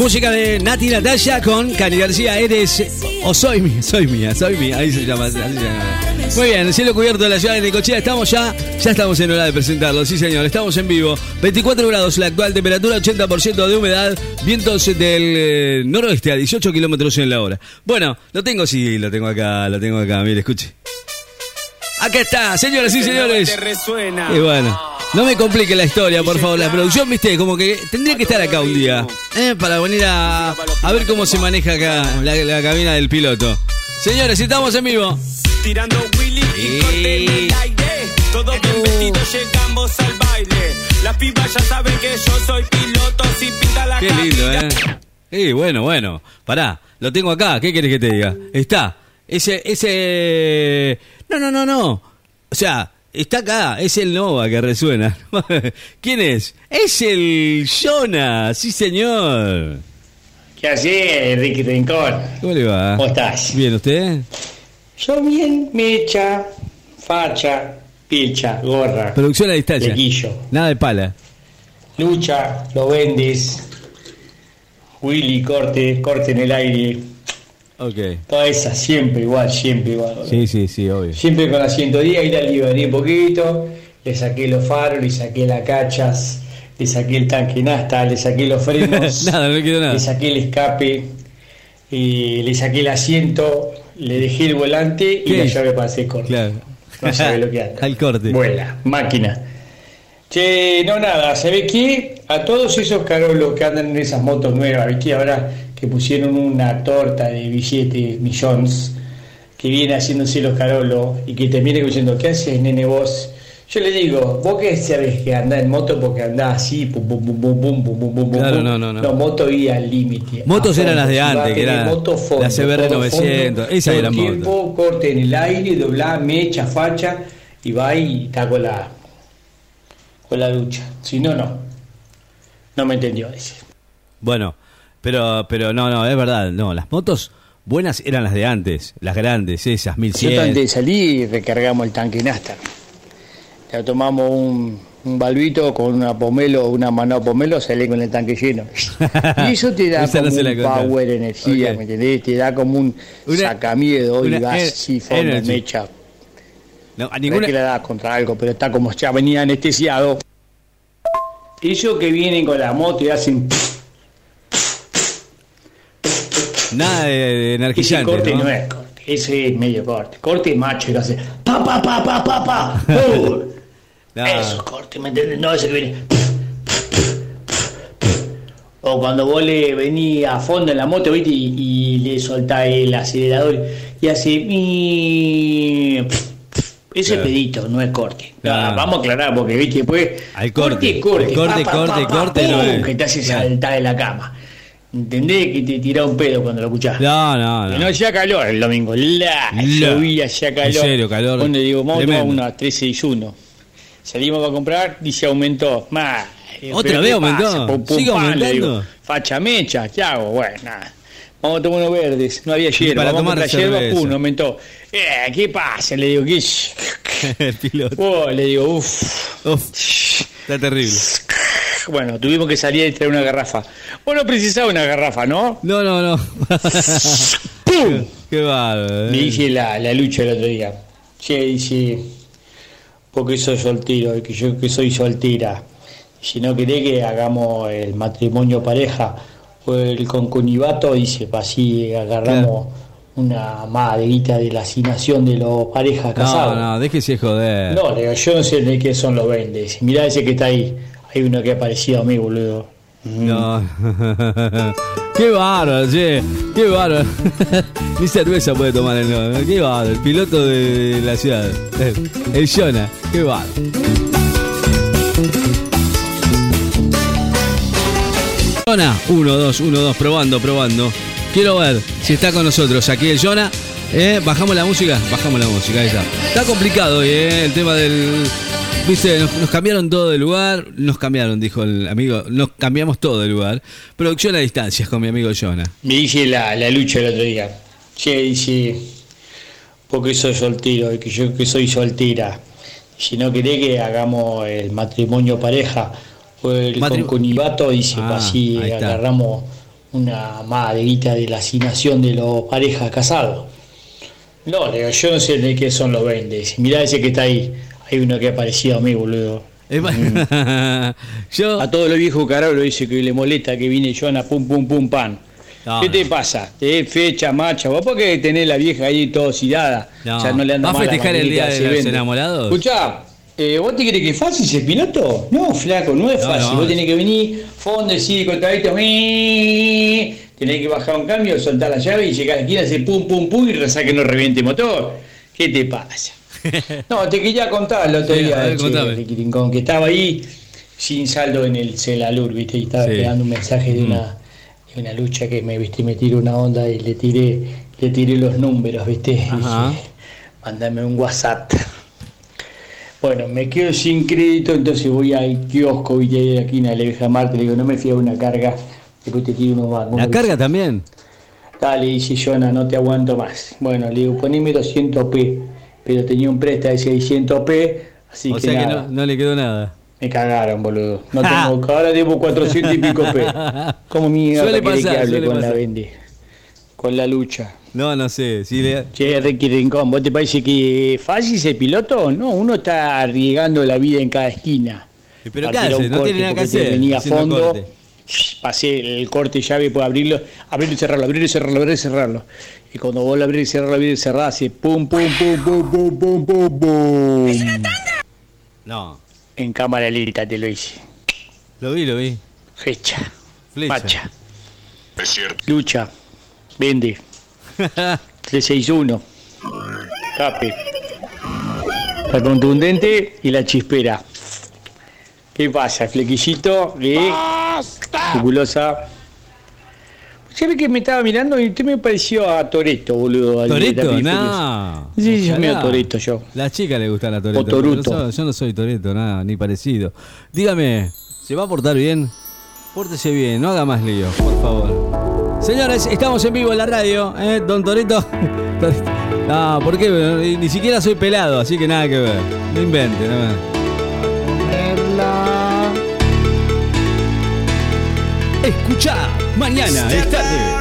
Música de Nati Natalia con Cani García. Eres o soy mía, soy mía, soy mía. Ahí se llama. así se llama. Muy bien, el cielo cubierto de la ciudad de Necochea. Estamos ya, ya estamos en hora de presentarlo. Sí, señor, estamos en vivo. 24 grados la actual temperatura, 80% de humedad, vientos del eh, noroeste a 18 kilómetros en la hora. Bueno, lo tengo, sí, lo tengo acá, lo tengo acá. Mire, escuche. Acá está, señoras y señores. Y bueno, no me complique la historia, por favor. La producción, viste, como que tendría que estar acá un día. ¿eh? Para venir a, a ver cómo se maneja acá la, la cabina del piloto. Señores, estamos en vivo. Tirando Willy y. Todos bien vestidos llegamos al baile. Las pibas ya saben que yo soy piloto. Si pinta la Qué lindo, cabina. ¿eh? Y bueno, bueno. Pará, lo tengo acá. ¿Qué quieres que te diga? Está. Ese, ese... No, no, no, no. O sea, está acá. Es el Nova que resuena. ¿Quién es? Es el Jonah. Sí, señor. ¿Qué haces, Ricky Rincón? ¿Cómo le va? ¿Cómo estás? Bien, ¿usted? Yo bien, mecha, facha, picha, gorra, Producción a distancia. lequillo, Nada de pala. lucha, lo vendes, Willy, corte, corte en el aire, Ok. toda esa, siempre igual, siempre igual. Sí, sí, sí, obvio. Siempre con la 110, ir al libre un poquito, le saqué los faros, le saqué las cachas, le saqué el tanque nasta, le saqué los frenos. nada, no quedó nada. Le saqué el escape, y le saqué el asiento, le dejé el volante y la llave para hacer corte. Claro. No sabe lo que anda. Al corte. Vuela, máquina. Che, no nada, ¿sabe qué? A todos esos carolos que andan en esas motos nuevas, ¿viste? Ahora que pusieron una torta de billetes, millones, que viene haciéndose los carolos y que te viene diciendo, ¿qué haces, nene, vos? Yo le digo, vos qué sabés que andás en moto porque andás así, pum, pum, pum, pum, pum, pum, pum, pum, Claro, no, no, no. No, moto iba al límite. Motos eran las de antes, que eran las CBR todo 900, fondo, esas eran motos. tiempo, corte en el aire, doblá, mecha, facha, y va y está con la, con la ducha. Si no, no. No me entendió ese. Bueno, pero, pero no, no, es verdad. No, las motos buenas eran las de antes, las grandes, esas, Yo 1100. antes de salir recargamos el tanque Nasta. Ya tomamos un, un balbito con una pomelo, una mano pomelo, salí con el tanque lleno. Y eso te da no como la un power, energía. ¿me entendés? Te da como un Una- sacamiedo y vas así, fondo, energy. mecha. No, a No es ninguna. que le das contra algo, pero está como ya venía anestesiado. Ellos que vienen con la moto y hacen Nada de, de ese energizante. corte ¿no? no es corte, ese es medio corte. Corte macho y lo hace pa pa pa pa pa pa. ¡Uh! No. Eso es corte, ¿me entiendes? No ese que viene. O cuando vos le venís a fondo en la moto, ¿viste? Y, y le soltás el acelerador y hace. mi- Ese Claro. pedito, no es corte. Claro. Vamos a aclarar porque, ¿viste? Después. Al corte. corte. El corte, corte, corte no es. Que te hace Claro. saltar de la cama. ¿Entendés? Que te tira un pedo cuando lo escuchás. No, no, Que no. No hacía calor el domingo. La, La. llovía, hacía calor. En serio, calor Cuando digo, vamos a una 1361. Salimos a comprar, dice aumentó. Más. ¿Otra vez aumentó? ¿Sigue aumentando? Facha mecha, ¿qué hago? Bueno, nada. Vamos a tomar unos verdes. No había hierba. para Vamos a tomar comprar hierba, pum, aumentó. Eh, ¿Qué pasa? Le digo, ¿qué? El piloto. Oh, le digo, uff. Uf, está terrible. Bueno, tuvimos que salir y traer una garrafa. Vos no precisaba una garrafa, ¿no? No, no, no. ¡Pum! Qué bárbaro. Me eh. dice la, la lucha el otro día. Che, dice, porque soy soltero, que yo que soy soltera. Si no querés que hagamos el matrimonio pareja o el concunivato, dice, así agarramos una maderita de la asignación de los parejas No, casados. no, déjese joder. No, le yo no sé de qué son los 20. Dice, Mirá ese que está ahí. Hay uno que ha parecido a mí, boludo. No. Qué bárbaro, che. Qué bárbaro. Ni cerveza puede tomar el no. Qué bárbaro. El piloto de la ciudad. El Jonah. Qué bárbaro. Jonah. 1, 2, 1, 2. Probando, probando. Quiero ver si está con nosotros aquí el Jonah. Eh, bajamos la música, bajamos la música, ahí está. Está complicado hoy, eh, el tema del. Viste, nos, nos cambiaron todo de lugar, nos cambiaron, dijo el amigo, nos cambiamos todo de lugar. Producción a distancias con mi amigo Jonah. Me dice la, la lucha el otro día. Che, dice, porque soy soltero, que yo que soy soltera. Si no querés que hagamos el matrimonio pareja o el Matri- concunivato, dice, Ah, así agarramos una maderita de la asignación de los parejas casados. No, le digo, yo no sé de qué son los 20. Dice, mirá ese que está ahí. Hay uno que ha parecido a mí, boludo. Pa- Yo. A todos los viejos carajo lo dice que le molesta que viene yo a pum pum pum pan. No, ¿Qué no. te pasa? Te fecha, macha. ¿Vos por qué tenés la vieja ahí todo oxidada? No. O sea, no le anda ¿Va a festejar el día de los enamorados? Escuchá, eh, ¿vos te crees que es fácil ser piloto? No, flaco, no es No, fácil. Vos tenés que venir, fondo, decir contadito, tenés que bajar un cambio, soltar la llave y llegar a la esquina, hacer pum pum pum y rezar que no reviente el motor. ¿Qué te pasa? No, te quería contar el otro Sí, día, ver, che. Riquirincón, que estaba ahí sin saldo en el celalur, ¿viste? Y estaba Sí. esperando un mensaje de Mm. una, de una lucha que me, ¿viste? me tiró una onda y le tiré, le tiré los números, ¿viste? Ajá. Dije, mándame un WhatsApp. Bueno, me quedo sin crédito, entonces voy al kiosco, ¿viste? Ahí de esquina de la vieja Marta, le digo, no me fío una carga, después te tiro unos más. ¿La carga también? Dale, dice Jonah, no te aguanto más. Bueno, le digo, poneme 200p, pero tenía un presta de 600p, así o que sea que nada. no, no le quedó nada. Me cagaron, boludo. No tengo, ahora debo 400 y pico p. ¿Cómo mierda Suele pasar, que hable suele con la vende? Con la lucha. No, no sé. Si le... Che, Ricky Rincón, ¿vos te parece que es fácil ser piloto? No, uno está arriesgando la vida en cada esquina. Pero ¿qué hace? No tiene nada que hacer Venía a haciendo fondo, corte. Pasé el corte llave, puedo abrirlo, abrirlo y cerrarlo, abrirlo y cerrarlo, abrirlo y cerrarlo. Y cuando vos lo abrís y cerrarlo, abrir y cerrar, hace pum, pum, pum, pum, pum, pum, pum, pum. No. En cámara lenta te lo hice. Lo vi, lo vi. Fecha, Flecha. facha. Lucha, vende, 361, cape. La contundente y la chispera. ¿Qué pasa? Flequillito, ¿eh? Jugulosa. ¿Sabe que me estaba mirando y usted me pareció a Toreto, boludo? ¿Toreto? No. Sí, Ojalá. medio Toreto yo. La chica le gusta la Toreto. O Toruto. Yo, yo no soy Toreto, nada, ni parecido. Dígame, ¿se va a portar bien? Pórtese bien, no haga más lío, por favor. Señores, estamos en vivo en la radio, ¿eh? Don Toreto. No, ¿por qué? Ni- Ni siquiera soy pelado, así que nada que ver. No invente, no Escucha, mañana es tarde.